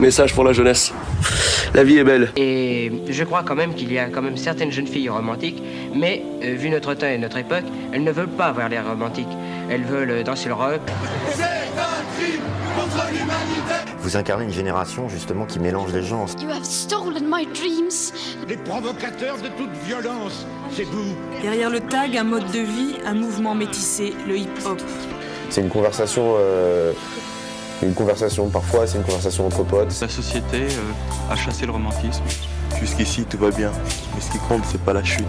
Message pour la jeunesse. La vie est belle. Et je crois quand même qu'il y a quand même certaines jeunes filles romantiques, mais euh, vu notre temps et notre époque, elles ne veulent pas avoir l'air romantique. Elles veulent euh, danser le rock. C'est un crime contre l'humanité Vous incarnez une génération justement qui mélange les genres. You have stolen my dreams. Les provocateurs de toute violence, c'est vous. Derrière le tag, un mode de vie, un mouvement métissé, le hip-hop. C'est une conversation, euh, une conversation parfois, c'est une conversation entre potes. La société euh, a chassé le romantisme. Jusqu'ici, tout va bien. Mais ce qui compte, c'est pas la chute,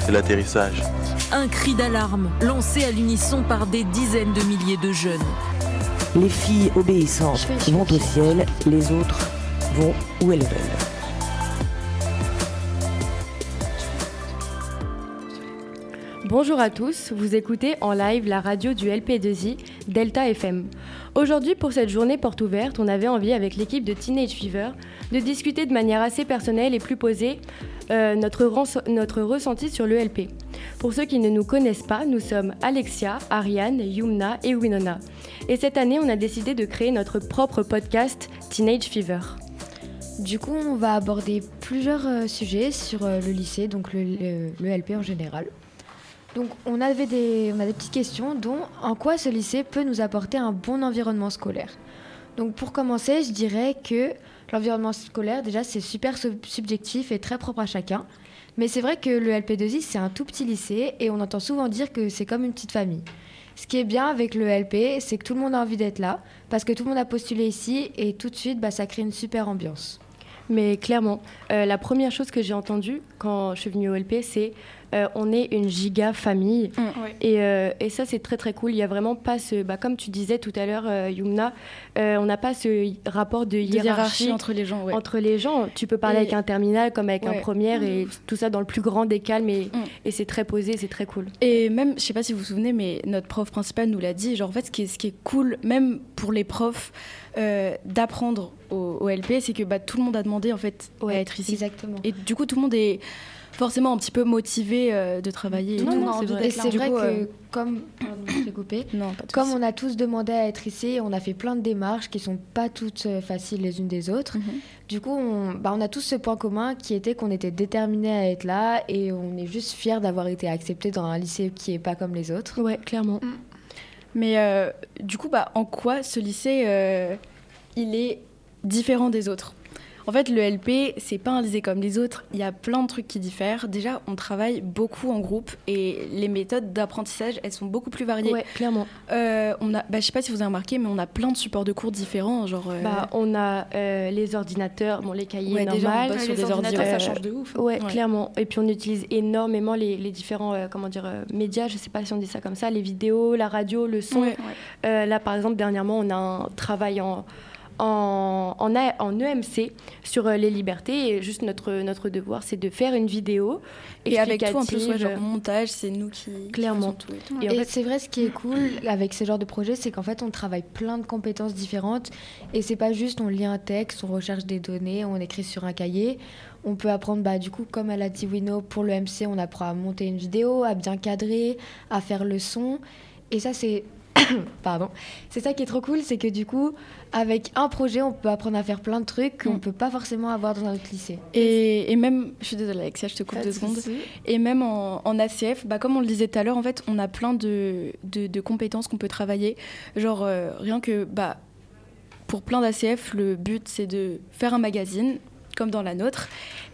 c'est l'atterrissage. Un cri d'alarme lancé à l'unisson par des dizaines de milliers de jeunes. Les filles obéissantes vont au ciel, les autres vont où elles veulent. Bonjour à tous, vous écoutez en live la radio du LP2I Delta FM. Aujourd'hui, pour cette journée porte ouverte, on avait envie avec l'équipe de Teenage Fever de discuter de manière assez personnelle et plus posée euh, notre, ressenti sur l'ELP. Pour ceux qui ne nous connaissent pas, nous sommes Alexia, Ariane, Yumna et Winona. Et cette année, on a décidé de créer notre propre podcast Teenage Fever. Du coup, on va aborder plusieurs euh, sujets sur euh, le lycée, donc le, le, le LP en général. Donc on avait des, on a des petites questions, dont en quoi ce lycée peut nous apporter un bon environnement scolaire? Donc pour commencer, je dirais que l'environnement scolaire, déjà, c'est super subjectif et très propre à chacun. Mais c'est vrai que le LP2I, c'est un tout petit lycée et on entend souvent dire que c'est comme une petite famille. Ce qui est bien avec le LP, c'est que tout le monde a envie d'être là, parce que tout le monde a postulé ici et tout de suite, bah, ça crée une super ambiance. Mais clairement, euh, la première chose que j'ai entendue quand je suis venue au LP, c'est euh, on est une giga famille. Mmh, ouais. et, euh, et, ça, c'est très très cool. Il n'y a vraiment pas ce. Bah, comme tu disais tout à l'heure, euh, Yumna, on n'a pas ce rapport de hiérarchie, de hiérarchie entre les gens. Ouais. Entre les gens. Tu peux parler et... avec un terminal comme avec ouais. un premier mmh. et tout ça dans le plus grand des calmes. Et, mmh. et c'est très posé, c'est très cool. Et même, je sais pas si vous vous souvenez, mais notre prof principal nous l'a dit. Genre, en fait, ce qui est, ce qui est cool, même pour les profs, euh, d'apprendre au, au, LP, c'est que bah, tout le monde a demandé en fait ouais, à être ici. Exactement. Et du coup, tout le monde est forcément un petit peu motivé euh, de travailler. Non, et tout. non, c'est vrai, c'est vrai coup, que euh... comme pardon, coupé, non, comme on a tous demandé à être ici, on a fait plein de démarches qui sont pas toutes euh, faciles les unes des autres. Mhm. Mm -hmm. Du coup, on, bah, on, a tous ce point commun qui était qu'on était déterminés à être là et on est juste fiers d'avoir été acceptés dans un lycée qui est pas comme les autres. Ouais, clairement. Mm. Mais euh, du coup, bah, en quoi ce lycée euh, il est différent des autres? En fait, le LP, c'est pas un lycée comme les autres. Il y a plein de trucs qui diffèrent. Déjà, on travaille beaucoup en groupe et les méthodes d'apprentissage, elles sont beaucoup plus variées. Ouais, clairement. Euh, on a, bah, je sais pas si vous avez remarqué, mais on a plein de supports de cours différents. Genre, euh... bah, on a euh, les ordinateurs, bon, les cahiers ouais, normales. Déjà, on sur des ordinateurs, ça change de ouf. Ouais, ouais, clairement. Et puis on utilise énormément les, les différents, euh, comment dire, médias. Je sais pas si on dit ça comme ça, les vidéos, la radio, le son. Ouais, là, par exemple, dernièrement, on a un travail en en, en, A, en, EMC sur les libertés. Et juste notre, notre devoir, c'est de faire une vidéo. Et avec tout, en plus, ouais, genre montage, c'est nous qui. Clairement. Qui tout et tout. Et, et c'est vrai, ce qui est cool avec ce genre de projet, c'est qu'en fait, on travaille plein de compétences différentes. Et c'est pas juste on lit un texte, on recherche des données, on écrit sur un cahier. On peut apprendre, bah, du coup, comme elle a dit Wino, pour le MC, on apprend à monter une vidéo, à bien cadrer, à faire le son. Et ça, c'est Pardon. C'est ça qui est trop cool, c'est que du coup, avec un projet, on peut apprendre à faire plein de trucs qu'on ne mm. peut pas forcément avoir dans un autre lycée. Et, et même, je suis désolée Alexia, je te coupe deux secondes. Et même en, en ACF, bah, comme on le disait tout à l'heure, en fait, on a plein de, de, de compétences qu'on peut travailler. Genre, euh, rien que, bah, pour plein d'ACF, le but, c'est de faire un magazine, comme dans la nôtre.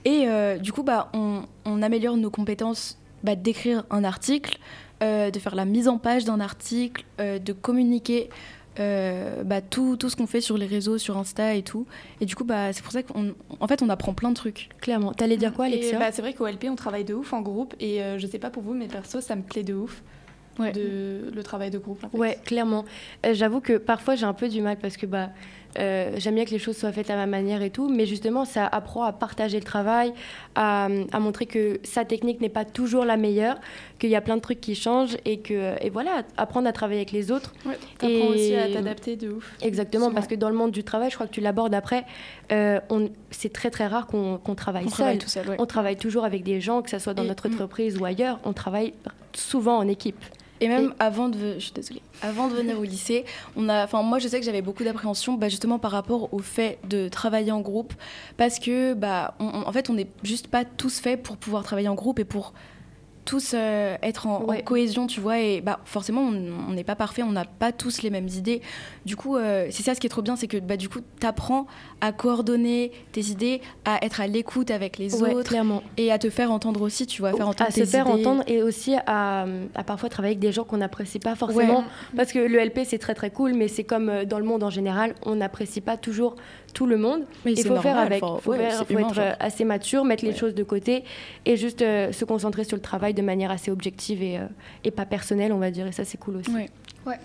Et euh, du coup, bah, on, on améliore nos compétences bah, d'écrire un article, euh, de faire la mise en page d'un article, euh, de communiquer euh, bah, tout, tout ce qu'on fait sur les réseaux, sur Insta et tout. Et du coup, bah, c'est pour ça qu'en en fait, on apprend plein de trucs. Clairement. T'allais dire quoi, Alexia bah, C'est vrai qu'au LP, on travaille de ouf en groupe. Et je sais pas pour vous, mais perso, ça me plaît de ouf. Ouais. De, le travail de groupe. En fait. Ouais, clairement. J'avoue que parfois, j'ai un peu du mal parce que bah, euh, j'aime bien que les choses soient faites à ma manière et tout, mais justement, ça apprend à partager le travail, à, à montrer que sa technique n'est pas toujours la meilleure, qu'il y a plein de trucs qui changent et que et voilà, apprendre à travailler avec les autres. Ouais, et aussi à t'adapter de ouf. Exactement, parce que dans le monde du travail, je crois que tu l'abordes après, euh, c'est très très rare qu'on qu travaille on seul. Travaille tout seul ouais. On travaille toujours avec des gens, que ce soit dans et, notre entreprise mmh. ou ailleurs, on travaille souvent en équipe. Et même avant de, je suis désolée, avant de venir au lycée, on a, enfin moi je sais que j'avais beaucoup d'appréhension, bah, justement par rapport au fait de travailler en groupe, parce que bah, en fait on n'est juste pas tous faits pour pouvoir travailler en groupe et pour tous euh, être en, cohésion, tu vois, et bah, forcément, on n'est pas parfait, on n'a pas tous les mêmes idées. Du coup, euh, c'est ça ce qui est trop bien, c'est que bah, du coup, tu apprends à coordonner tes idées, à être à l'écoute avec les autres, clairement. et à te faire entendre aussi, tu vois, faire entendre à se faire entendre et aussi à, à parfois travailler avec des gens qu'on n'apprécie pas forcément, parce que le LP c'est très très cool, mais c'est comme euh, dans le monde en général, on n'apprécie pas toujours tout le monde. il faut faire avec, il faut, être assez mature, mettre les choses de côté et juste se concentrer sur le travail de manière assez objective et, euh, et pas personnelle, on va dire. Et ça, c'est cool aussi. Ouais. ouais.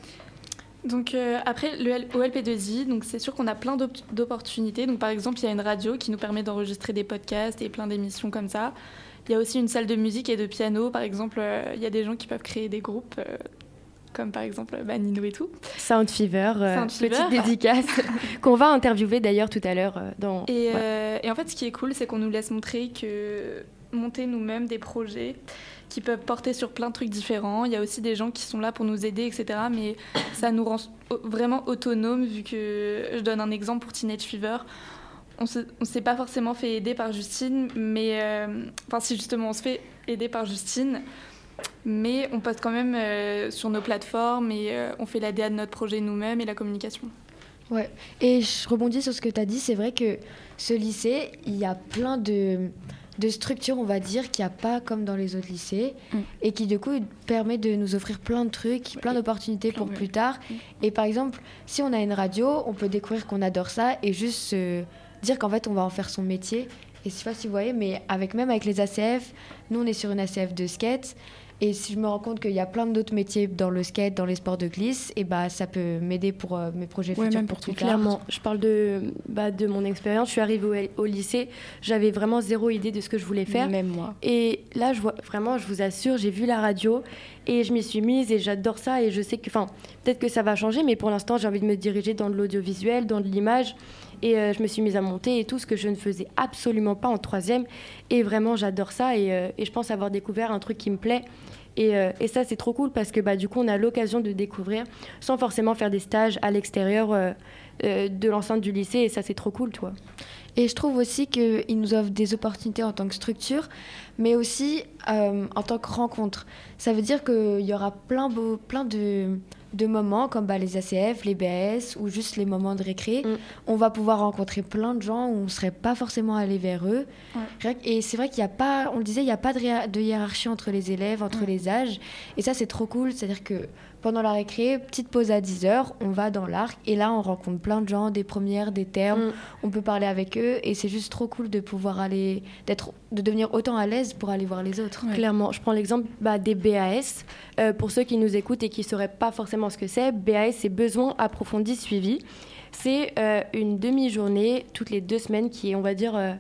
Donc euh, après, le au LP2I, donc c'est sûr qu'on a plein d'opportunités. Donc par exemple, il y a une radio qui nous permet d'enregistrer des podcasts et plein d'émissions comme ça. Il y a aussi une salle de musique et de piano. Par exemple, euh, il y a des gens qui peuvent créer des groupes. Comme par exemple bah, Nino et tout. Sound Fever, petite dédicace, qu'on va interviewer d'ailleurs tout à l'heure. dans. Et, et, en fait, ce qui est cool, c'est qu'on nous laisse montrer que monter nous-mêmes des projets qui peuvent porter sur plein de trucs différents. Il y a aussi des gens qui sont là pour nous aider, etc. Mais ça nous rend vraiment autonomes, vu que je donne un exemple pour Teenage Fever. On ne s'est pas forcément fait aider par Justine, mais. Euh, enfin, si justement on se fait aider par Justine, mais on poste quand même euh, sur nos plateformes et euh, on fait la DA de notre projet nous-mêmes et la communication. Ouais, et je rebondis sur ce que tu as dit. C'est vrai que ce lycée, il y a plein de de structure, on va dire, qu'il n'y a pas comme dans les autres lycées mm. et qui, du coup, permet de nous offrir plein de trucs, plein d'opportunités pour plus tard. Mm. Et par exemple, si on a une radio, on peut découvrir qu'on adore ça et juste se dire qu'en fait, on va en faire son métier. Et je sais pas si vous voyez, mais avec même avec les ACF, nous, on est sur une ACF de skate. Et si je me rends compte qu'il y a plein d'autres métiers dans le skate, dans les sports de glisse, et bah ça peut m'aider pour euh, mes projets futurs pour tout Clairement, je parle de, bah, de mon expérience. Je suis arrivée au, lycée, j'avais vraiment zéro idée de ce que je voulais faire. Même moi. Et là, je vois vraiment, je vous assure, j'ai vu la radio et je m'y suis mise et j'adore ça. Et je sais que, enfin, peut-être que ça va changer, mais pour l'instant, j'ai envie de me diriger dans de l'audiovisuel, dans de l'image. Et euh, je me suis mise à monter et tout ce que je ne faisais absolument pas en troisième. Et vraiment, j'adore ça. Et, euh, je pense avoir découvert un truc qui me plaît. Et, euh, et ça, c'est trop cool parce que bah, du coup, on a l'occasion de découvrir sans forcément faire des stages à l'extérieur de l'enceinte du lycée. Et ça, c'est trop cool, toi. Et je trouve aussi qu'il nous offre des opportunités en tant que structure, mais aussi en tant que rencontre. Ça veut dire qu'il y aura plein de de moments comme bah, les ACF, les BS ou juste les moments de récré. Mm. On va pouvoir rencontrer plein de gens où on ne serait pas forcément allé vers eux. Et c'est vrai qu'il n'y a pas, on le disait, il n'y a pas de, hiérarchie entre les élèves, entre les âges. Et ça, c'est trop cool. C'est-à-dire que pendant la récré, petite pause à 10 heures, on va dans l'arc et là, on rencontre plein de gens, des premières, des termes. Mm. On peut parler avec eux et c'est juste trop cool de pouvoir aller, d'être, de devenir autant à l'aise pour aller voir les autres. Clairement, je prends l'exemple bah, des BAS. Euh, pour ceux qui nous écoutent et qui ne sauraient pas forcément ce que c'est, BAS, c'est besoin approfondi suivi. C'est euh, une demi-journée toutes les deux semaines qui est, on va dire, euh,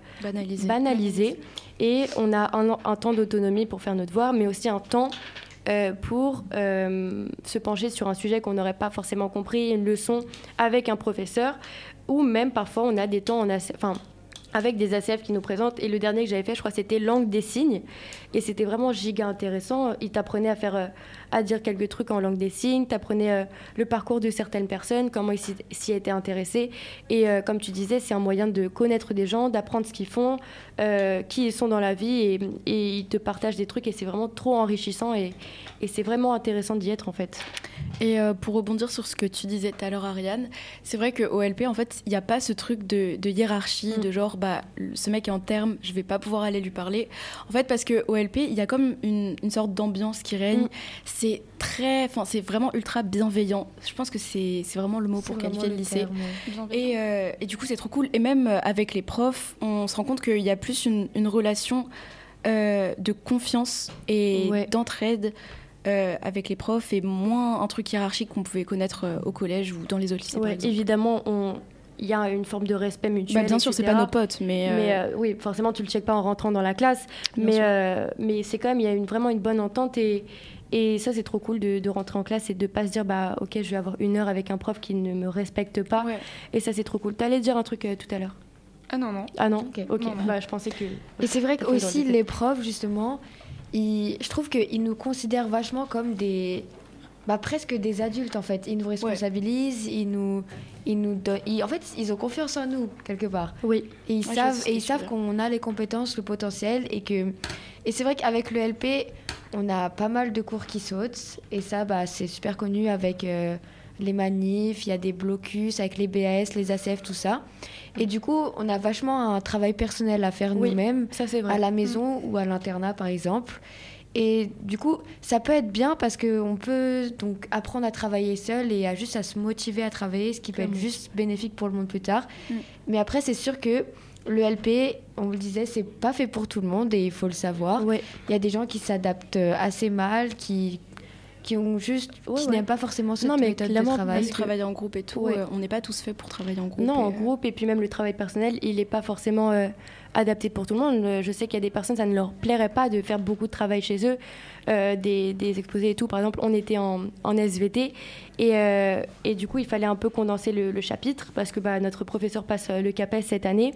banalisée. Et on a un, un temps d'autonomie pour faire nos devoirs, mais aussi un temps euh, pour euh, se pencher sur un sujet qu'on n'aurait pas forcément compris, une leçon avec un professeur, ou même parfois on a des temps, on a, enfin, avec des ACF qui nous présentent. Et le dernier que j'avais fait, je crois, c'était langue des signes. Et c'était vraiment giga intéressant. Il t'apprenait à faire, euh, à dire quelques trucs en langue des signes. T'apprenait euh, le parcours de certaines personnes, comment ils s'y étaient intéressés. Et euh, comme tu disais, c'est un moyen de connaître des gens, d'apprendre ce qu'ils font, qui ils sont dans la vie. Et, et, ils te partagent des trucs. Et c'est vraiment trop enrichissant. Et, et c'est vraiment intéressant d'y être, en fait. Et pour rebondir sur ce que tu disais tout à l'heure, Ariane, c'est vrai qu'au LP, en fait, il n'y a pas ce truc de, hiérarchie, mm. de genre, bah, ce mec est en terme, je vais pas pouvoir aller lui parler. En fait, parce qu'au LP, il y a comme une, sorte d'ambiance qui règne. Mm. C'est très, enfin, c'est vraiment ultra bienveillant. Je pense que c'est vraiment le mot pour qualifier le, lycée. et, euh, et, du coup, c'est trop cool. Et même euh, avec les profs, on se rend compte qu'il y a plus une, relation euh, de confiance et d'entraide. avec les profs et moins un truc hiérarchique qu'on pouvait connaître au collège ou dans les autres lycées. Ouais, évidemment, on, il y a une forme de respect mutuel. Bah, bien sûr, c'est pas nos potes, mais. mais euh, oui, forcément, tu le checkes pas en rentrant dans la classe, mais euh, mais c'est quand même il y a une, vraiment une bonne entente et et ça c'est trop cool de, de, rentrer en classe et de pas se dire bah ok je vais avoir une heure avec un prof qui ne me respecte pas. Et ça c'est trop cool. T'allais dire un truc euh, tout à l'heure. Ah non non. Ah non. Ok. Bah, je pensais que. Et c'est vrai que aussi les profs justement, ils, je trouve qu'ils nous considèrent vachement comme des bah, presque des adultes en fait. Ils nous responsabilisent, ils nous, ils nous donnent, ils- en fait, ils ont confiance en nous quelque part. Oui. Et ils Ouais, savent, et ils savent qu'on a les compétences, le potentiel et que, et c'est vrai qu'avec le LP, on a pas mal de cours qui sautent et ça, bah, c'est super connu avec euh, les manifs, il y a des blocus avec les BAS, les ACF, tout ça. Et du coup, on a vachement un travail personnel à faire Oui, nous-mêmes, à la maison ou à l'internat par exemple. Et du coup, ça peut être bien parce qu'on peut donc apprendre à travailler seul et à juste à se motiver à travailler, ce qui peut être juste bénéfique pour le monde plus tard. Mm. Mais après, c'est sûr que le LP, on le disait, c'est pas fait pour tout le monde et il faut le savoir. Il y a des gens qui s'adaptent euh, assez mal, qui qui ont juste qui ouais. n'aiment pas forcément cette Non, mais méthode de clairement, travail. Travailler en groupe et tout, Ouais. euh, on n'est pas tous faits pour travailler en groupe. Non, en et, euh, groupe, et puis même le travail personnel, il n'est pas forcément euh, adapté pour tout le monde. Euh, Je sais qu'il y a des personnes, ça ne leur plairait pas de faire beaucoup de travail chez eux, euh, des, exposés et tout. Par exemple, on était en, SVT, et, euh, et du coup, il fallait un peu condenser le, chapitre, parce que bah, notre professeur passe le CAPES cette année.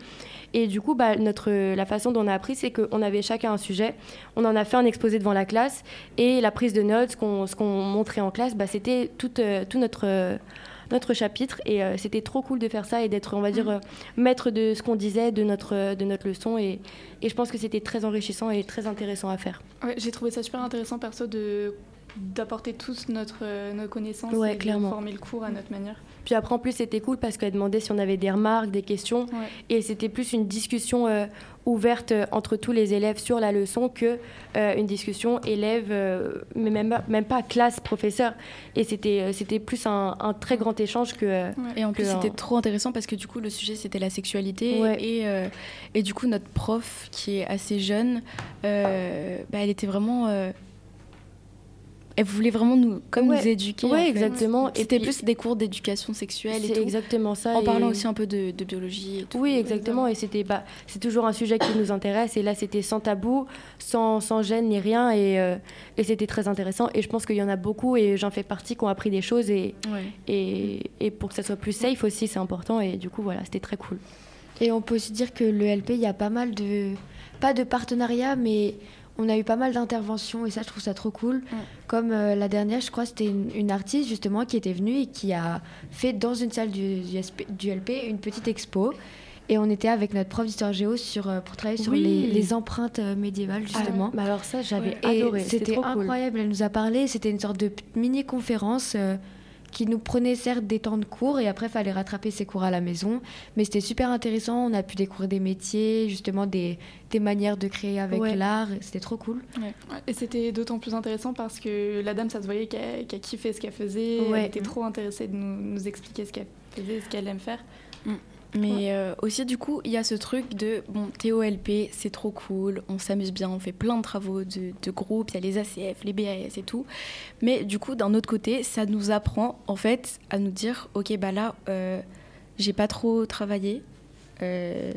Et du coup, bah, notre, la façon dont on a appris, c'est qu'on avait chacun un sujet. On en a fait un exposé devant la classe, et la prise de notes, ce qu'on montrait en classe, bah, c'était tout, tout notre... euh, notre chapitre et euh, c'était trop cool de faire ça et d'être on va dire euh, maître de ce qu'on disait de notre de notre leçon et, et je pense que c'était très enrichissant et très intéressant à faire Ouais, j'ai trouvé ça super intéressant perso de d'apporter tous notre euh, nos connaissances Ouais, et clairement. de former le cours à notre manière. puis après en plus c'était cool parce qu'elle demandait si on avait des remarques des questions Ouais. et c'était plus une discussion euh, ouverte euh, entre tous les élèves sur la leçon que euh, une discussion élève euh, mais même même pas classe professeur et c'était c'était plus un, un très grand échange que Et en plus, c'était un- trop intéressant parce que du coup, le sujet, c'était la sexualité. Ouais. Et, euh, et du coup, notre prof, qui est assez jeune, bah, elle était vraiment... elle voulait vraiment nous, comme Ouais. nous éduquer. Ouais, en fait. exactement. Et C'était plus des cours d'éducation sexuelle et C'est tout. exactement ça. En et- parlant aussi un peu de, de biologie et tout. Oui, exactement. Et c'était bah, c'est toujours un sujet qui nous intéresse. Et là, c'était sans tabou, sans, sans gêne ni rien. Et, euh, et c'était très intéressant. Et je pense qu'il y en a beaucoup, et j'en fais partie, qui ont appris des choses. Et, Ouais. et, et pour que ça soit plus safe aussi, c'est important. Et du coup, voilà, c'était très cool. Et on peut aussi dire que le LP, il y a pas mal de. Pas de partenariats, mais on a eu pas mal d'interventions et ça, je trouve ça trop cool. Comme euh, la dernière, je crois, c'était une, une artiste justement qui était venue et qui a fait dans une salle du, du SP du LP une petite expo. Et on était avec notre prof d'histoire géo sur, euh, pour travailler sur les, les empreintes euh, médiévales, justement. bah alors ça, j'avais Et adoré. C'était cool. incroyable. Elle nous a parlé. C'était une sorte de mini-conférence euh, qui nous prenait certes des temps de cours et après, fallait rattraper ses cours à la maison. Mais c'était super intéressant. On a pu découvrir des métiers, justement des, des manières de créer avec Ouais. l'art. C'était trop cool. Ouais. Et c'était d'autant plus intéressant parce que la dame, ça se voyait qu'elle qu'elle kiffait ce qu'elle faisait. Ouais. Elle était trop intéressée de nous, nous expliquer ce qu'elle faisait, ce qu'elle aime faire. Mais euh, aussi, du coup, il y a ce truc de bon, TOLP, c'est trop cool, on s'amuse bien, on fait plein de travaux de, de groupe, il y a les ACF, les BAS et tout. Mais du coup, d'un autre côté, ça nous apprend en fait à nous dire ok, bah là, euh, j'ai pas trop travaillé. Euh,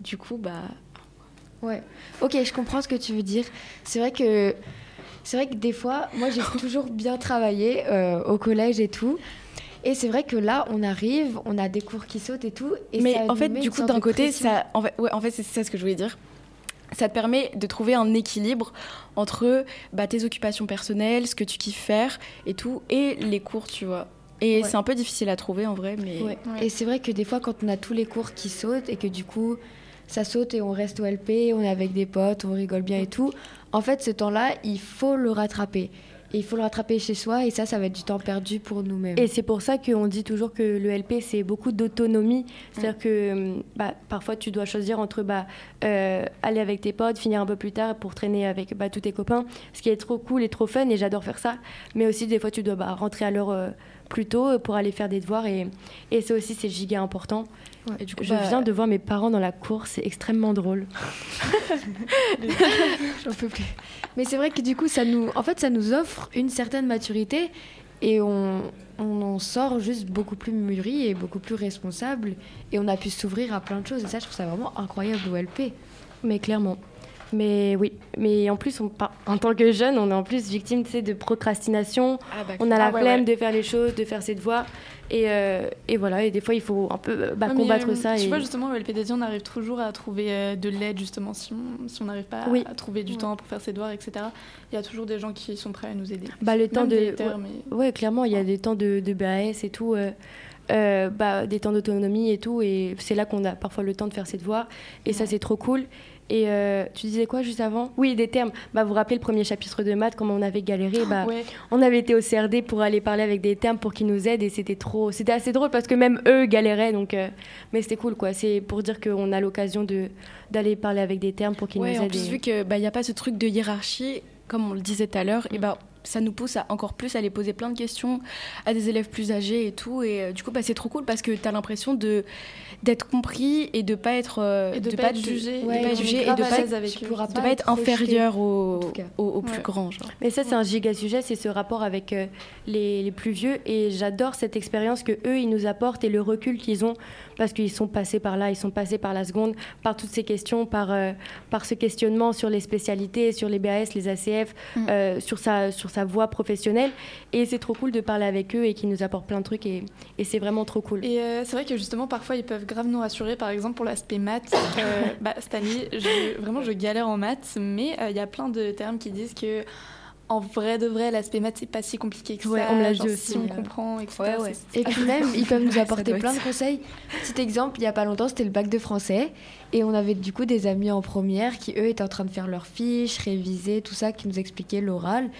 du coup, bah. Ouais. Ok, je comprends ce que tu veux dire. C'est vrai que c'est vrai que des fois, moi j'ai toujours bien travaillé euh, au collège et tout. Et c'est vrai que là, on arrive, on a des cours qui sautent et tout. Et mais ça en fait, du coup, d'un côté, pression. ça, en fait, ouais, en fait, c'est ça ce que je voulais dire. Ça te permet de trouver un équilibre entre bah, tes occupations personnelles, ce que tu kiffes faire et tout, et les cours, tu vois. Et Ouais. c'est un peu difficile à trouver en vrai, mais. Ouais. Et c'est vrai que des fois, quand on a tous les cours qui sautent et que du coup, ça saute et on reste au LP, on est avec des potes, on rigole bien et tout, en fait, ce temps-là, il faut le rattraper. Et il faut le rattraper chez soi et ça, ça va être du temps perdu pour nous-mêmes. Et c'est pour ça qu'on dit toujours que le LP, c'est beaucoup d'autonomie. C'est-à-dire que hum, bah, parfois, tu dois choisir entre bah, euh, aller avec tes potes, finir un peu plus tard pour traîner avec bah, tous tes copains, ce qui est trop cool et trop fun, et j'adore faire ça. Mais aussi, des fois, tu dois bah, rentrer à l'heure euh, plus tôt euh, pour aller faire des devoirs, et, et ça aussi, c'est giga important. Et du coup, Je bah- viens de voir mes parents dans la cour, c'est extrêmement drôle. J'en peux plus. Mais c'est vrai que du coup, ça nous, en fait, ça nous offre une certaine maturité et on, on en sort juste beaucoup plus mûri et beaucoup plus responsable. Et on a pu s'ouvrir à plein de choses. Et ça, je trouve ça vraiment incroyable au LP. Mais clairement. Mais oui, mais en plus, on, en tant que jeune, on est en plus victime de procrastination. Ah bah, on a la ah flemme de faire les choses, de faire ses devoirs. Et, euh, et, voilà, et des fois, il faut un peu bah, combattre euh, ça. Tu vois, justement, au LPDD, on arrive toujours à trouver euh, de l'aide, justement, si on n'arrive pas à, trouver du temps pour faire ses devoirs, etc. Il y a toujours des gens qui sont prêts à nous aider. Bah, le temps de. ouais, clairement, il y a des temps de, de BAS et tout. bah, des temps d'autonomie et tout, et c'est là qu'on a parfois le temps de faire ses devoirs, et ça c'est trop cool. Et euh, tu disais quoi juste avant? Oui, des termes. Bah, vous vous rappelez le premier chapitre de maths, comment on avait galéré bah, On avait été au CRD pour aller parler avec des termes pour qu'ils nous aident et c'était trop. C'était assez drôle parce que même eux galéraient. Donc, euh, Mais c'était cool, quoi. C'est pour dire qu'on a l'occasion d'aller parler avec des termes pour qu'ils nous aident. En plus, vu qu'il n'y bah, a pas ce truc de hiérarchie, comme on le disait tout à l'heure, et bah, ça nous pousse à encore plus à aller poser plein de questions à des élèves plus âgés et tout. Et euh, du coup, bah, c'est trop cool parce que tu as l'impression de d'être compris et de pas être euh, de, pas, être jugé, de pas être jugé et de pas être, pas être inférieur au, au, plus grand. Genre. Mais ça, c'est un giga sujet, c'est ce rapport avec euh, les, les, plus vieux. Et j'adore cette expérience que eux, ils nous apportent et le recul qu'ils ont parce qu'ils sont passés par là, ils sont passés par la seconde, par toutes ces questions, par, euh, par ce questionnement sur les spécialités, sur les BAS, les ACF, mm. euh, sur, sa, sur sa voie professionnelle. Et c'est trop cool de parler avec eux et qu'ils nous apportent plein de trucs et, et c'est vraiment trop cool. Et euh, c'est vrai que justement, parfois, ils peuvent grave nous rassurer, par exemple, pour l'aspect maths. bah, cette année, je, vraiment, je galère en maths, mais il y a plein de termes qui disent que en vrai de vrai, l'aspect maths, c'est pas si compliqué que ça. on l'a dit aussi. Si on comprend, etc. Et puis même, ils peuvent nous apporter plein de conseils. Petit exemple, il y a pas longtemps, c'était le bac de français. Et on avait du coup des amis en première qui, eux, étaient en train de faire leurs fiches, réviser, tout ça, qui nous expliquaient l'oral.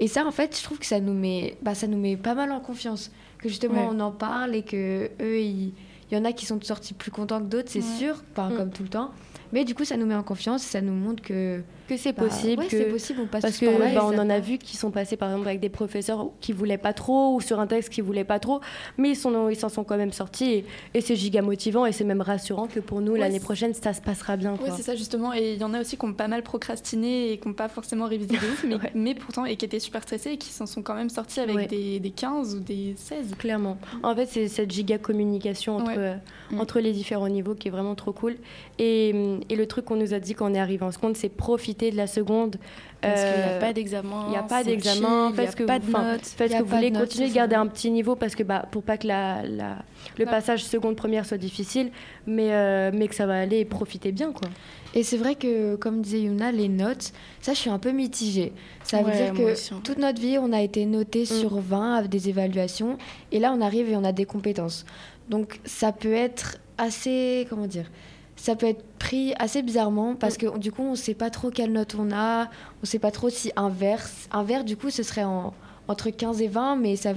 Et ça, en fait, je trouve que ça nous met, bah, ça nous met pas mal en confiance. Que justement, on en parle et que eux, il y en a qui sont sortis plus contents que d'autres, c'est sûr, pas mm. comme tout le temps. Mais du coup, ça nous met en confiance, ça nous montre que que c'est bah, possible, que possible, on passe parce que bah, on en a vu qui sont passés par exemple avec des professeurs qui voulaient pas trop ou sur un texte qui voulaient pas trop, mais ils sont ils s'en sont quand même sortis et, c'est giga motivant et c'est même rassurant que pour nous l'année prochaine ça se passera bien. Oui, c'est ça justement et il y en a aussi qui ont pas mal procrastiné et qui n'ont pas forcément révisé de ouf, mais, mais, pourtant et qui étaient super stressés et qui s'en sont quand même sortis avec des, des, 15 ou des 16. Clairement. En fait, c'est cette giga communication entre entre les différents niveaux qui est vraiment trop cool et, et le truc qu'on nous a dit quand on est arrivé en seconde, c'est profiter de la seconde. Parce qu'il n'y a euh, pas d'examen. Il n'y a pas d'examen. Parce que, pas de notes. Parce que vous voulez continuer de garder un petit niveau parce que, bah, pour pas que la, la le passage seconde-première soit difficile, mais, euh, mais que ça va aller et profiter bien. Quoi. Et c'est vrai que, comme disait Yuna, les notes, ça, je suis un peu mitigée. Ça veut dire que hein. toute notre vie, on a été noté mm. sur 20 avec des évaluations, et là, on arrive et on a des compétences. Donc, ça peut être assez, comment dire, ça peut être pris assez bizarrement parce que du coup on sait pas trop quelle note on a, on sait pas trop si un vers, un vers du coup ce serait en, entre 15 et 20 mais ça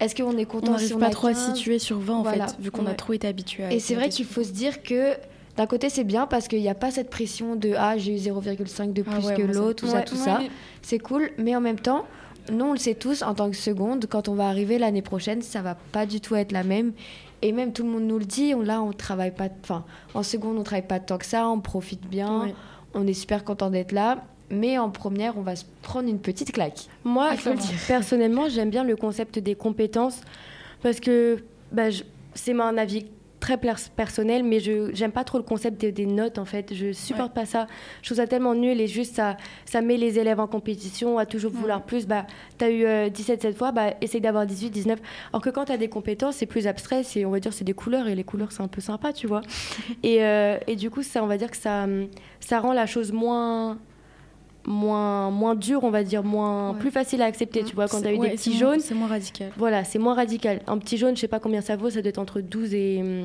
est-ce qu'on est content on si on pas trop à situer sur 20 en fait vu qu'on a trop été habitué à Et c'est vrai qu'il faut se dire que d'un côté c'est bien parce qu'il n'y a pas cette pression de ah j'ai eu 0,5 de ah plus que l'autre, tout ça tout ça. C'est cool mais en même temps nous on le sait tous en tant que seconde quand on va arriver l'année prochaine ça va pas du tout être la même et même tout le monde nous le dit, on, là on travaille pas, enfin en seconde on travaille pas tant que ça, on profite bien, on est super content d'être là. Mais en première, on va se prendre une petite claque. Moi, personnellement, j'aime bien le concept des compétences parce que bah, c'est mon avis très personnel, mais je j'aime pas trop le concept des, notes en fait. Je supporte pas ça. Je trouve ça tellement nul et juste ça, ça met les élèves en compétition à toujours vouloir plus. Bah, tu as eu 17 euh, cette fois, bah, essaye d'avoir 18, 19. Alors que quand tu as des compétences, c'est plus abstrait, c'est, on va dire c'est des couleurs et les couleurs c'est un peu sympa, tu vois. et, euh, et du coup, ça, on va dire que ça, ça rend la chose moins moins moins dur on va dire moins plus facile à accepter tu vois quand tu as eu des petits jaunes. c'est moins radical. Voilà c'est moins radical. Un petit jaune je sais pas combien ça vaut ça doit être entre 12 et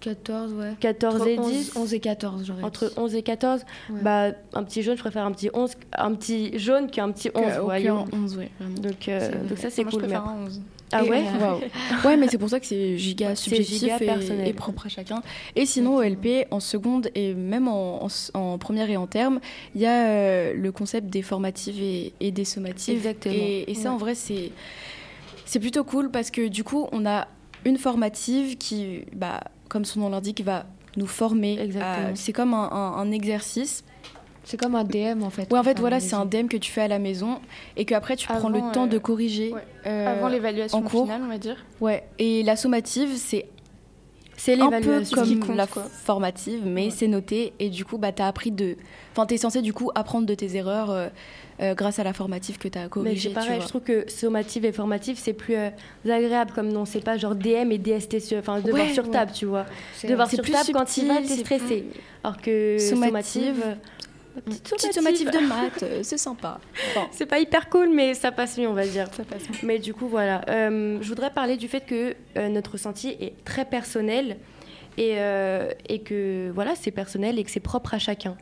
14, ouais. 14 et 10 11 et 14, j'aurais Entre 11 et 14, bah, un petit jaune, je préfère un petit 11, un petit jaune qu'un petit 11. Que, 11, ouais, Donc, euh, donc ça, c'est cool. Je préfère un 11. Ah ouais? Ouais, mais c'est pour ça que c'est giga subjectif giga et, et, propre à chacun. Et sinon, au LP, en seconde et même en, en, première et en terme, il y a euh, le concept des formatives et, et des sommatives. Exactement. Et, ça, en vrai, c'est c'est plutôt cool parce que du coup, on a une formative qui, bah, comme son nom l'indique, va nous former. C'est comme un, un, exercice. C'est comme un DM en fait. Oui, en fait, voilà, c'est un DM que tu fais à la maison et qu'après tu prends le temps de euh, corriger. Euh, Avant l'évaluation finale, on va dire. Ouais, et la sommative, c'est C'est un peu l'évaluation. comme compte, la quoi. formative, mais c'est noté et du coup, bah, t'as appris de. Enfin, t'es censé du coup apprendre de tes erreurs euh, euh, grâce à la formative que t'as Mais corrigée. tu pareil, vois. je trouve que sommative et formative, c'est plus euh, agréable comme nom. C'est pas genre DM et DST, sur- enfin devoir Ouais, sur ouais. table, tu vois. Devoir sur table, quand tu vas, subtil, t'es stressé. plus- Alors que Sommative, sommative, petite sommative. de maths, euh, c'est sympa. Bon. C'est pas hyper cool, mais ça passe mieux, on va dire. Ça passe. Mais du coup, voilà. Euh, je voudrais parler du fait que euh, notre ressenti est très personnel et, euh, et que voilà, c'est personnel et que c'est propre à chacun.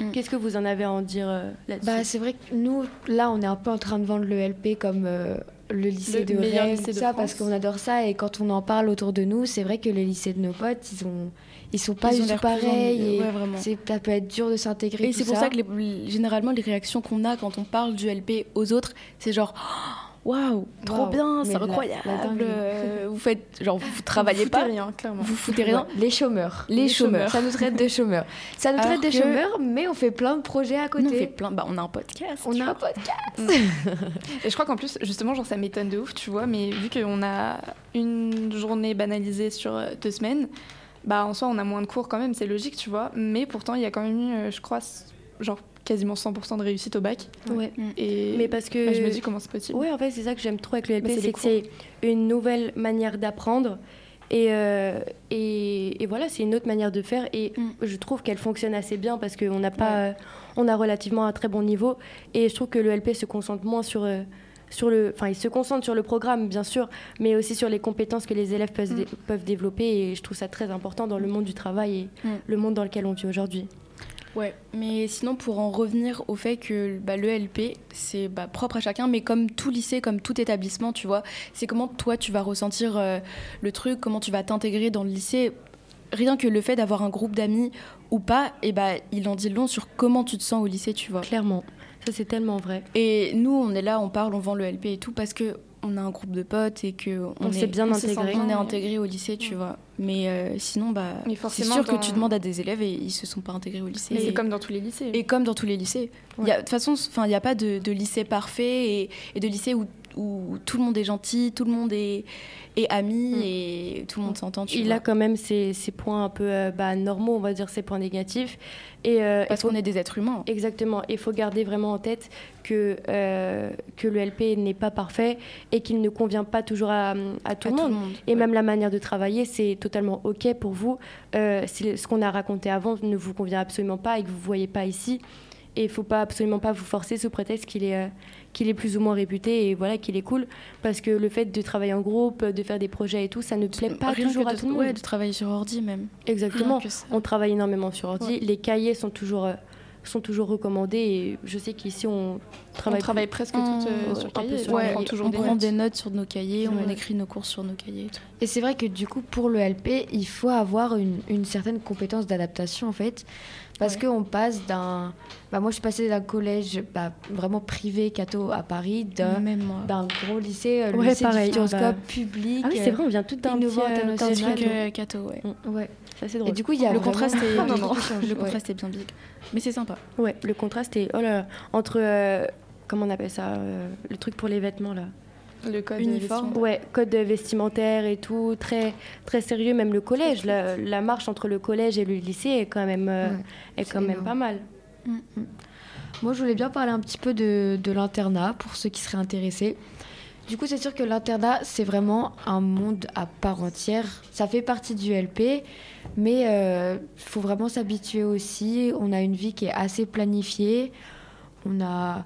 Mm. Qu'est-ce que vous en avez à en dire euh, là-dessus? Bah, c'est vrai que nous, là, on est un peu en train de vendre le LP comme euh, le lycée Le de rêve, lycée de ça, France. parce qu'on adore ça. Et quand on en parle autour de nous, c'est vrai que les lycées de nos potes, ils ont, ils sont pas Ils ont pareils. ouais, ça peut être dur de s'intégrer. Et c'est pour ça, que les- généralement les réactions qu'on a quand on parle du LP aux autres, c'est genre waouh, trop bien, c'est incroyable. la euh, vous faites genre vous travaillez Vous pas, rien, clairement. vous foutez rien. Les chômeurs. Les chômeurs. Ça nous traite de chômeurs. Ça nous Alors traite de que- chômeurs, mais on fait plein de projets à côté. On fait plein, bah on a un podcast. On a un podcast. Et je crois qu'en plus, justement, genre, ça m'étonne de ouf, tu vois, mais vu qu'on a une journée banalisée sur euh, deux semaines, bah en soi, on a moins de cours quand même, c'est logique, tu vois. Mais pourtant, il y a quand même eu, euh, je crois, genre quasiment 100% de réussite au bac. Ouais. Et Mais parce que bah, je me dis comment c'est possible. Ouais, en fait, c'est ça que j'aime trop avec le LP, Bah, c'est que c'est une nouvelle manière d'apprendre. Et, euh, et, et voilà, c'est une autre manière de faire. Et Mm. je trouve qu'elle fonctionne assez bien parce qu'on n'a pas, euh, on a relativement un très bon niveau. Et je trouve que le LP se concentre moins sur, euh, sur le, enfin, il se concentre sur le programme, bien sûr, mais aussi sur les compétences que les élèves peuvent, Mm. dé- peuvent développer. Et je trouve ça très important dans le monde du travail et Mm. le monde dans lequel on vit aujourd'hui. Ouais, mais sinon pour en revenir au fait que bah, le LP c'est bah, propre à chacun, mais comme tout lycée, comme tout établissement, tu vois, c'est comment toi tu vas ressentir euh, le truc, comment tu vas t'intégrer dans le lycée? Rien que le fait d'avoir un groupe d'amis ou pas, et bah, il en dit long sur comment tu te sens au lycée, tu vois. Clairement, ça c'est tellement vrai. Et nous, on est là, on parle, on vend le LP et tout parce que on a un groupe de potes et que On est s'est bien on se sent intégré. bien, On est intégré au lycée, tu vois. Mais euh, sinon, bah, Mais c'est sûr dans- que tu demandes à des élèves et ils se sont pas intégrés au lycée. Mais Et- c'est comme dans tous les lycées. et comme dans tous les lycées. De toute façon, enfin, il n'y a pas de, de lycée parfait et, et de lycée où, où tout le monde est gentil, tout le monde est, est ami Mm. et tout le monde s'entend. Il vois. a quand même ses, ses points un peu euh, bah, normaux, on va dire ses points négatifs. Et, euh, Parce faut- qu'on est des êtres humains. Exactement. Il faut garder vraiment en tête que, euh, que le LP n'est pas parfait et qu'il ne convient pas toujours à, à tout, À le, tout monde. le monde, Et ouais. même la manière de travailler, c'est totalement OK pour vous. Ce qu'on a raconté avant ne vous convient absolument pas et que vous ne voyez pas ici. Et il ne faut pas absolument pas vous forcer sous prétexte qu'il est, qu'il est plus ou moins réputé et voilà qu'il est cool. Parce que le fait de travailler en groupe, de faire des projets et tout, ça ne plaît pas Rien toujours à de, tout le monde. ouais, de travailler sur ordi même. Exactement. On travaille énormément sur ordi. Ouais. Les cahiers sont toujours, euh, sont toujours recommandés. Et je sais qu'ici, on on travaille, travaille plus- presque toutes euh, un sur cahier. sur on prend toujours on des prend notes. des notes sur nos cahiers, on Ouais. écrit nos cours sur nos cahiers et tout. Et c'est vrai que du coup, pour le LP, il faut avoir une, une certaine compétence d'adaptation en fait. Parce Ouais. qu'on passe d'un. Bah, moi, je suis passée d'un collège bah, vraiment privé, catho, à Paris, d'un gros lycée, euh, le Ouais, lycée pareil. du Futuroscope Ah bah. public. Ah oui, c'est vrai, on vient tout d'un petit, euh, international. truc, euh, catho, ouais. Ouais. Ça, c'est drôle. Et du coup, il y a Le contraste est, Non, non, big. non. Le contraste est bien big. Mais c'est sympa. Ouais, le contraste est. Oh là là. Entre. Euh, comment on appelle ça euh, Le truc pour les vêtements, là. Le code Uniforme. vestimentaire. Ouais, code vestimentaire et tout. Très, très sérieux. Même le collège. La, la marche entre le collège et le lycée est quand même, euh, Ouais, est quand même pas mal. Moi, je voulais bien parler un petit peu de, de l'internat pour ceux qui seraient intéressés. Du coup, c'est sûr que l'internat, c'est vraiment un monde à part entière. Ça fait partie du LP, mais il faut vraiment s'habituer aussi. On a une vie qui est assez planifiée. On a,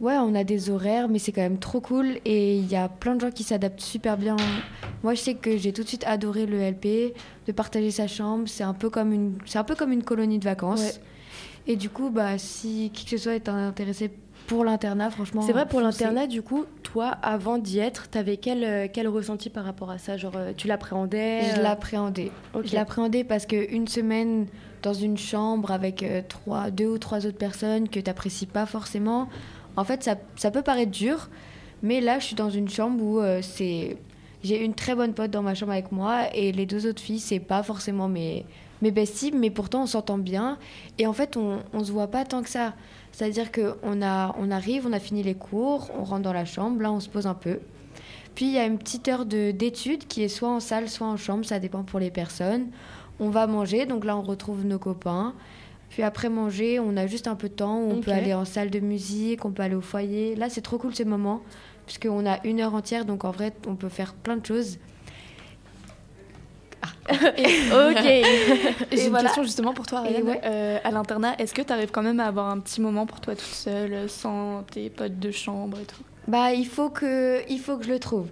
ouais, on a des horaires, mais c'est quand même trop cool. Et il y a plein de gens qui s'adaptent super bien. Moi, je sais que j'ai tout de suite adoré le LP, de partager sa chambre. C'est un peu comme une, c'est un peu comme une colonie de vacances. Ouais. Et du coup, bah, si qui que ce soit est intéressé pour l'internat, franchement. C'est vrai pour l'internat, du coup, toi, avant d'y être, t'avais quel, euh, quel ressenti par rapport à ça? Genre, euh, tu l'appréhendais? Je euh, l'appréhendais. Je l'appréhendais parce qu'une semaine dans une chambre avec euh, trois, deux ou trois autres personnes que tu n'apprécies pas forcément, en fait, ça, peut paraître dur. Mais là, je suis dans une chambre où euh, c'est. J'ai une très bonne pote dans ma chambre avec moi et les deux autres filles, c'est pas forcément mes, mes besties, mais pourtant on s'entend bien. Et en fait, on, on se voit pas tant que ça. C'est-à-dire qu'on on arrive, on a fini les cours, on rentre dans la chambre, là on se pose un peu. Puis il y a une petite heure d'études qui est soit en salle, soit en chambre, ça dépend pour les personnes. On va manger, donc là on retrouve nos copains. Puis après manger, on a juste un peu de temps, on peut aller en salle de musique, on peut aller au foyer. Là c'est trop cool ces moments, puisqu'on a une heure entière, donc en vrai on peut faire plein de choses. Ok. J'ai une voilà. question justement pour toi, Ariane. ouais. Euh, à l'internat, est-ce que tu arrives quand même à avoir un petit moment pour toi toute seule, sans tes potes de chambre et tout? Bah, il faut que, il faut que je le trouve.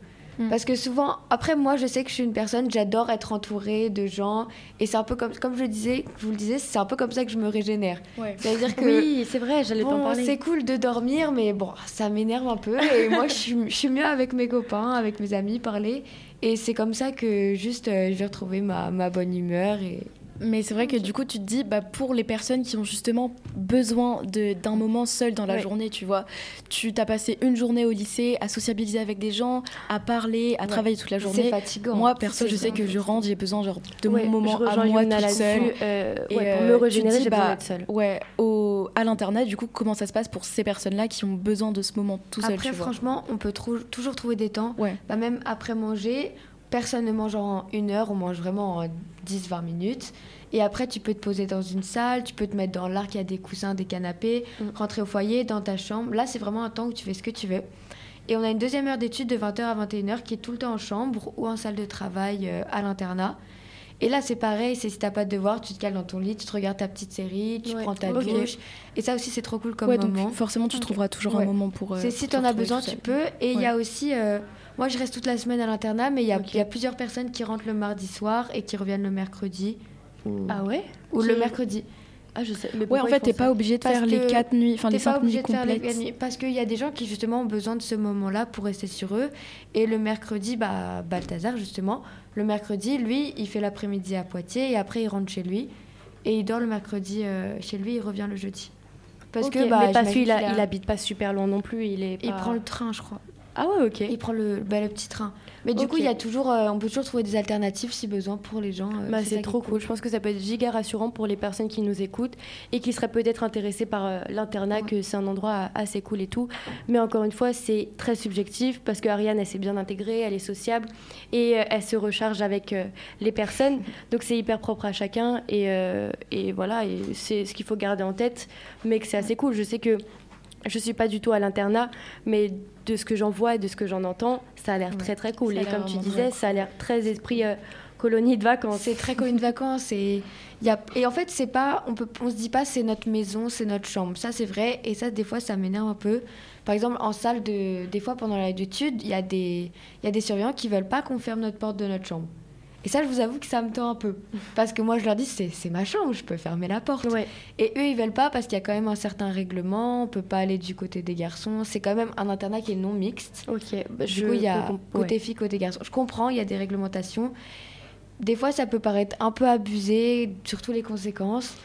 Parce que souvent, après moi, je sais que je suis une personne, j'adore être entourée de gens. Et c'est un peu comme, comme je, le disais, je vous le disais, c'est un peu comme ça que je me régénère. Ouais. C'est-à-dire que. Oui, c'est vrai, j'allais t'en Bon, parler. c'est cool de dormir, mais bon, ça m'énerve un peu. Et moi, je suis, je suis mieux avec mes copains, avec mes amis, parler. Et c'est comme ça que juste, euh, je vais retrouver ma, ma bonne humeur. Et... Mais c'est vrai que du coup, tu te dis, bah, pour les personnes qui ont justement besoin d'un moment seul dans la Ouais. journée, tu vois, tu t'as passé une journée au lycée à sociabiliser avec des gens, à parler, à Ouais. travailler toute la C'est journée. fatigant. Moi, perso, C'est je sais que je rentre, j'ai besoin genre, de Ouais, mon moment à moi toute seule. Euh, Et, pour euh, me te régénérer, j'ai besoin bah, d'être seule. Ouais, au, à l'internat, du coup, comment ça se passe pour ces personnes-là qui ont besoin de ce moment tout seul, Après, tu vois? franchement, on peut trou- toujours trouver des temps. Bah, même après manger, personne ne mange en une heure, on mange vraiment en 10-20 minutes. Et après, tu peux te poser dans une salle, tu peux te mettre dans l'arc, il y a des coussins, des canapés, Mm. rentrer au foyer, dans ta chambre. Là, c'est vraiment un temps où tu fais ce que tu veux. Et on a une deuxième heure d'études de 20h à 21h qui est tout le temps en chambre ou en salle de travail euh, à l'internat. Et là, c'est pareil, c'est si t'as pas de devoir, tu te cales dans ton lit, tu te regardes ta petite série, tu Ouais, prends ta ok. douche. Et ça aussi, c'est trop cool comme Ouais, donc moment. forcément, tu trouveras toujours un moment pour. euh, C'est si pour tu en te as besoin, tu peux. Et il y a aussi. euh, moi, je reste toute la semaine à l'internat, mais il y, a- y plusieurs personnes qui rentrent le mardi soir et qui reviennent le mercredi. Ou, Ah ouais? Ou Qui- le mercredi. Ah, je sais. Mais Ouais, en fait, t'es pas obligé de Parce faire les 4 nuits, enfin les pas 5 nuits obligé de faire les complètes. quatre nuits, Parce qu'il y a des gens qui, justement, ont besoin de ce moment-là pour rester sur eux. Et le mercredi, bah, Balthazar, justement, le mercredi, lui, il fait l'après-midi à Poitiers et après, il rentre chez lui. Et il dort le mercredi euh, chez lui, il revient le jeudi. Parce que, bah, mais parce qu'il a- il habite pas super loin non plus. Il est. Il prend le train, je crois. Ah ouais, ok. Il prend le, bah, le petit train. Mais du coup, il y a toujours, euh, on peut toujours trouver des alternatives si besoin pour les gens. euh, Bah, c'est trop cool. Je pense que ça peut être giga rassurant pour les personnes qui nous écoutent et qui seraient peut-être intéressées par euh, l'internat, que c'est un endroit assez cool et tout. Mais encore une fois, c'est très subjectif parce que Ariane, elle s'est bien intégrée, elle est sociable et elle se recharge avec les personnes. Donc c'est hyper propre à chacun et, et voilà, et c'est ce qu'il faut garder en tête. Mais que c'est assez cool. Je sais que je suis pas du tout à l'internat, mais de ce que j'en vois et de ce que j'en entends, ça a l'air très très cool. Et comme tu disais, ça a l'air très esprit euh, colonie de vacances. C'est très colonie de vacances et il y a et en fait c'est pas on peut on se dit pas c'est notre maison c'est notre chambre. Ça c'est vrai et ça des fois ça m'énerve un peu. Par exemple en salle de des fois pendant l'étude il y a des il y a des surveillants qui veulent pas qu'on ferme notre porte de notre chambre et ça je vous avoue que ça me tend un peu. Parce que moi je leur dis c'est ma chambre je peux fermer la porte. Et eux ils veulent pas parce qu'il y a quand même un certain règlement. On peut pas aller du côté des garçons. C'est quand même un internat qui est non mixte. Ok bah, du je coup il y a côté ouais. filles côté garçons je comprends il y a des réglementations. Des fois, ça peut paraître un peu abusé, surtout les conséquences.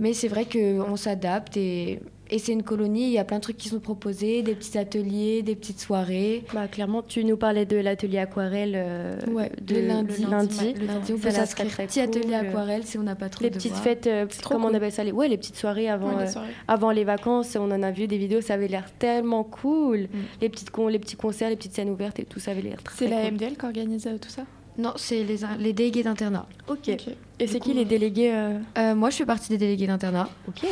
Mais c'est vrai qu'on s'adapte et, et c'est une colonie. Il y a plein de trucs qui sont proposés, des petits ateliers, des petites soirées. Bah, clairement, tu nous parlais de l'atelier aquarelle euh, Ouais, de le lundi. le lundi. Le lundi, on Ça peut s'inscrire. très, très Petit atelier cool. aquarelle si on n'a pas trop Les de petites devoirs. fêtes, euh, comment on cool. appelle ça les... Ouais, les petites soirées avant, Ouais, les euh, avant les vacances. On en a vu des vidéos, ça avait l'air tellement cool. Mm. Les, petites con... les petits concerts, les petites scènes ouvertes et tout, ça avait l'air très C'est la cool. MDL qui organise euh, tout ça? Non, c'est les, les délégués d'internat. Ok. Et c'est qui les délégués euh Euh, Moi, je fais partie des délégués d'internat. Ok,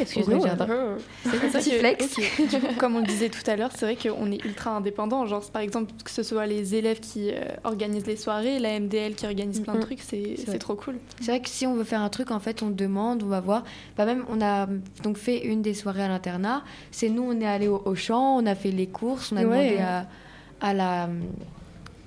Jardin. Euh, C'est un petit que- flex. ok. Du coup, comme on le disait tout à l'heure, c'est vrai qu'on est ultra indépendant. Genre, par exemple, que ce soit les élèves qui euh, organisent les soirées, la MDL qui organise plein de trucs, c'est trop cool. C'est vrai que si on veut faire un truc, en fait, on demande, on va voir. Bah même, on a donc fait une des soirées à l'internat. C'est nous, on est allé au, au champ, on a fait les courses, on a Ouais. demandé à, à la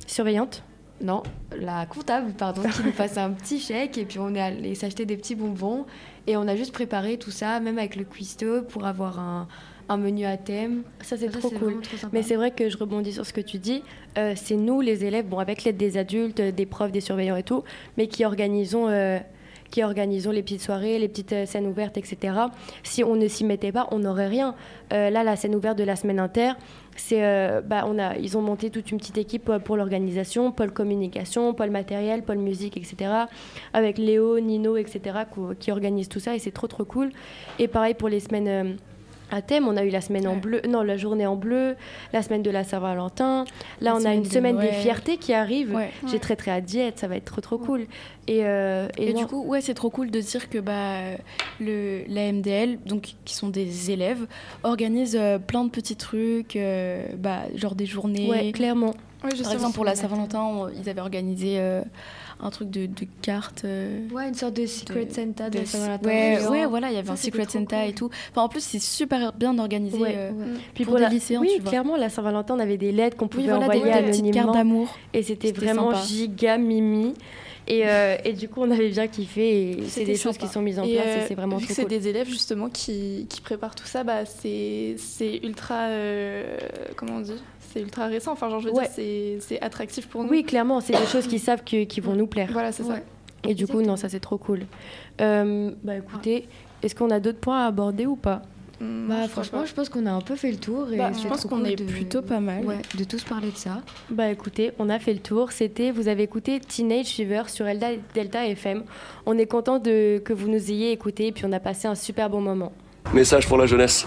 surveillante. Non, la comptable, pardon, qui nous fasse un petit chèque et puis on est allé s'acheter des petits bonbons et on a juste préparé tout ça, même avec le cuistot pour avoir un, un menu à thème. Ça, c'est trop cool. trop. Mais c'est vrai que je rebondis sur ce que tu dis. Euh, c'est nous, les élèves, bon, avec l'aide des adultes, des profs, des surveillants et tout, mais qui organisons, euh, qui organisons les petites soirées, les petites euh, scènes ouvertes, etc. Si on ne s'y mettait pas, on n'aurait rien. Euh, là, la scène ouverte de la semaine inter, c'est, euh, bah, on a, ils ont monté toute une petite équipe pour l'organisation, pôle communication, pôle matériel, pôle musique, etc. Avec Léo, Nino, etc. qui organisent tout ça et c'est trop trop cool. Et pareil pour les semaines. À thème. On a eu la semaine en bleu, non, la journée en bleu, la semaine de la Saint-Valentin. Là, La on a semaine une de semaine des fiertés qui arrive. Ouais. J'ai très très hâte d'y être, ça va être trop trop cool. Et, euh, Et, du coup, ouais, c'est trop cool de dire que bah, le, la MDL, donc, qui sont des élèves, organise euh, plein de petits trucs, euh, bah, genre des journées. Ouais, clairement. Oui, Par justement, exemple, pour la Saint-Valentin, ils avaient organisé euh, un truc de, de cartes. euh, Ouais, une sorte de Secret Santa de, de- Saint-Valentin. ouais, voilà, il y avait Ça, un Secret Santa cool. et tout. Enfin, en plus, c'est super bien organisé Ouais. euh, Puis pour, la- lycéens, oui, tu vois. clairement, la Saint-Valentin, on avait des lettres qu'on pouvait voilà, des- envoyer des petites anonymement. cartes d'amour. Et c'était vraiment sympa. giga mimi. Et, euh, et du coup, on avait bien kiffé. Et c'est des choses qui sont mises en Et, place euh, et c'est vraiment vu trop que c'est cool. des élèves justement qui, qui préparent tout ça, bah, c'est c'est ultra. euh, comment on dit? C'est ultra récent. Enfin, genre, je veux Ouais. dire, c'est attractif pour nous. Oui, clairement, c'est des choses qu'ils savent que- qui vont nous plaire. Voilà, c'est ça. Et du coup, non, ça c'est trop cool. Euh, bah écoutez, est-ce qu'on a d'autres points à aborder ou pas? Hum, Bah, je franchement, pas. je pense qu'on a un peu fait le tour. Et Bah, je pense qu'on cool est de- plutôt pas mal. Ouais, de tous parler de ça. Bah écoutez, on a fait le tour. C'était, vous avez écouté Teenage Fever sur Elda- Delta FM. On est content de que vous nous ayez écoutés, puis on a passé un super bon moment. Message pour la jeunesse.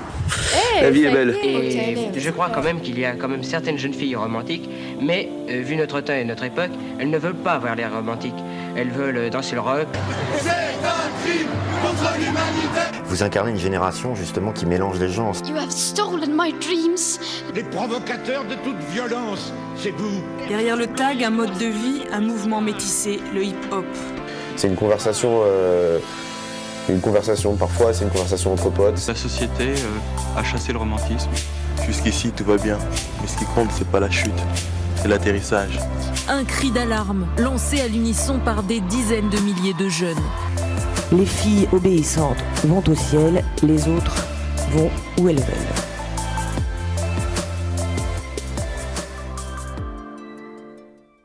La vie est belle. Et je crois quand même qu'il y a quand même certaines jeunes filles romantiques, mais euh, vu notre temps et notre époque, elles ne veulent pas avoir l'air romantique. Elles veulent euh, danser le rock. C'est un crime contre l'humanité Vous incarnez une génération justement qui mélange les genres. You have stolen my dreams. Les provocateurs de toute violence, c'est vous Derrière le tag, un mode de vie, un mouvement métissé, le hip-hop. C'est une conversation, euh, une conversation parfois, c'est une conversation entre potes. La société euh, a chassé le romantisme. Jusqu'ici, tout va bien. Mais ce qui compte, c'est pas la chute, c'est l'atterrissage. Un cri d'alarme lancé à l'unisson par des dizaines de milliers de jeunes. Les filles obéissantes vont au ciel, les autres vont où elles veulent.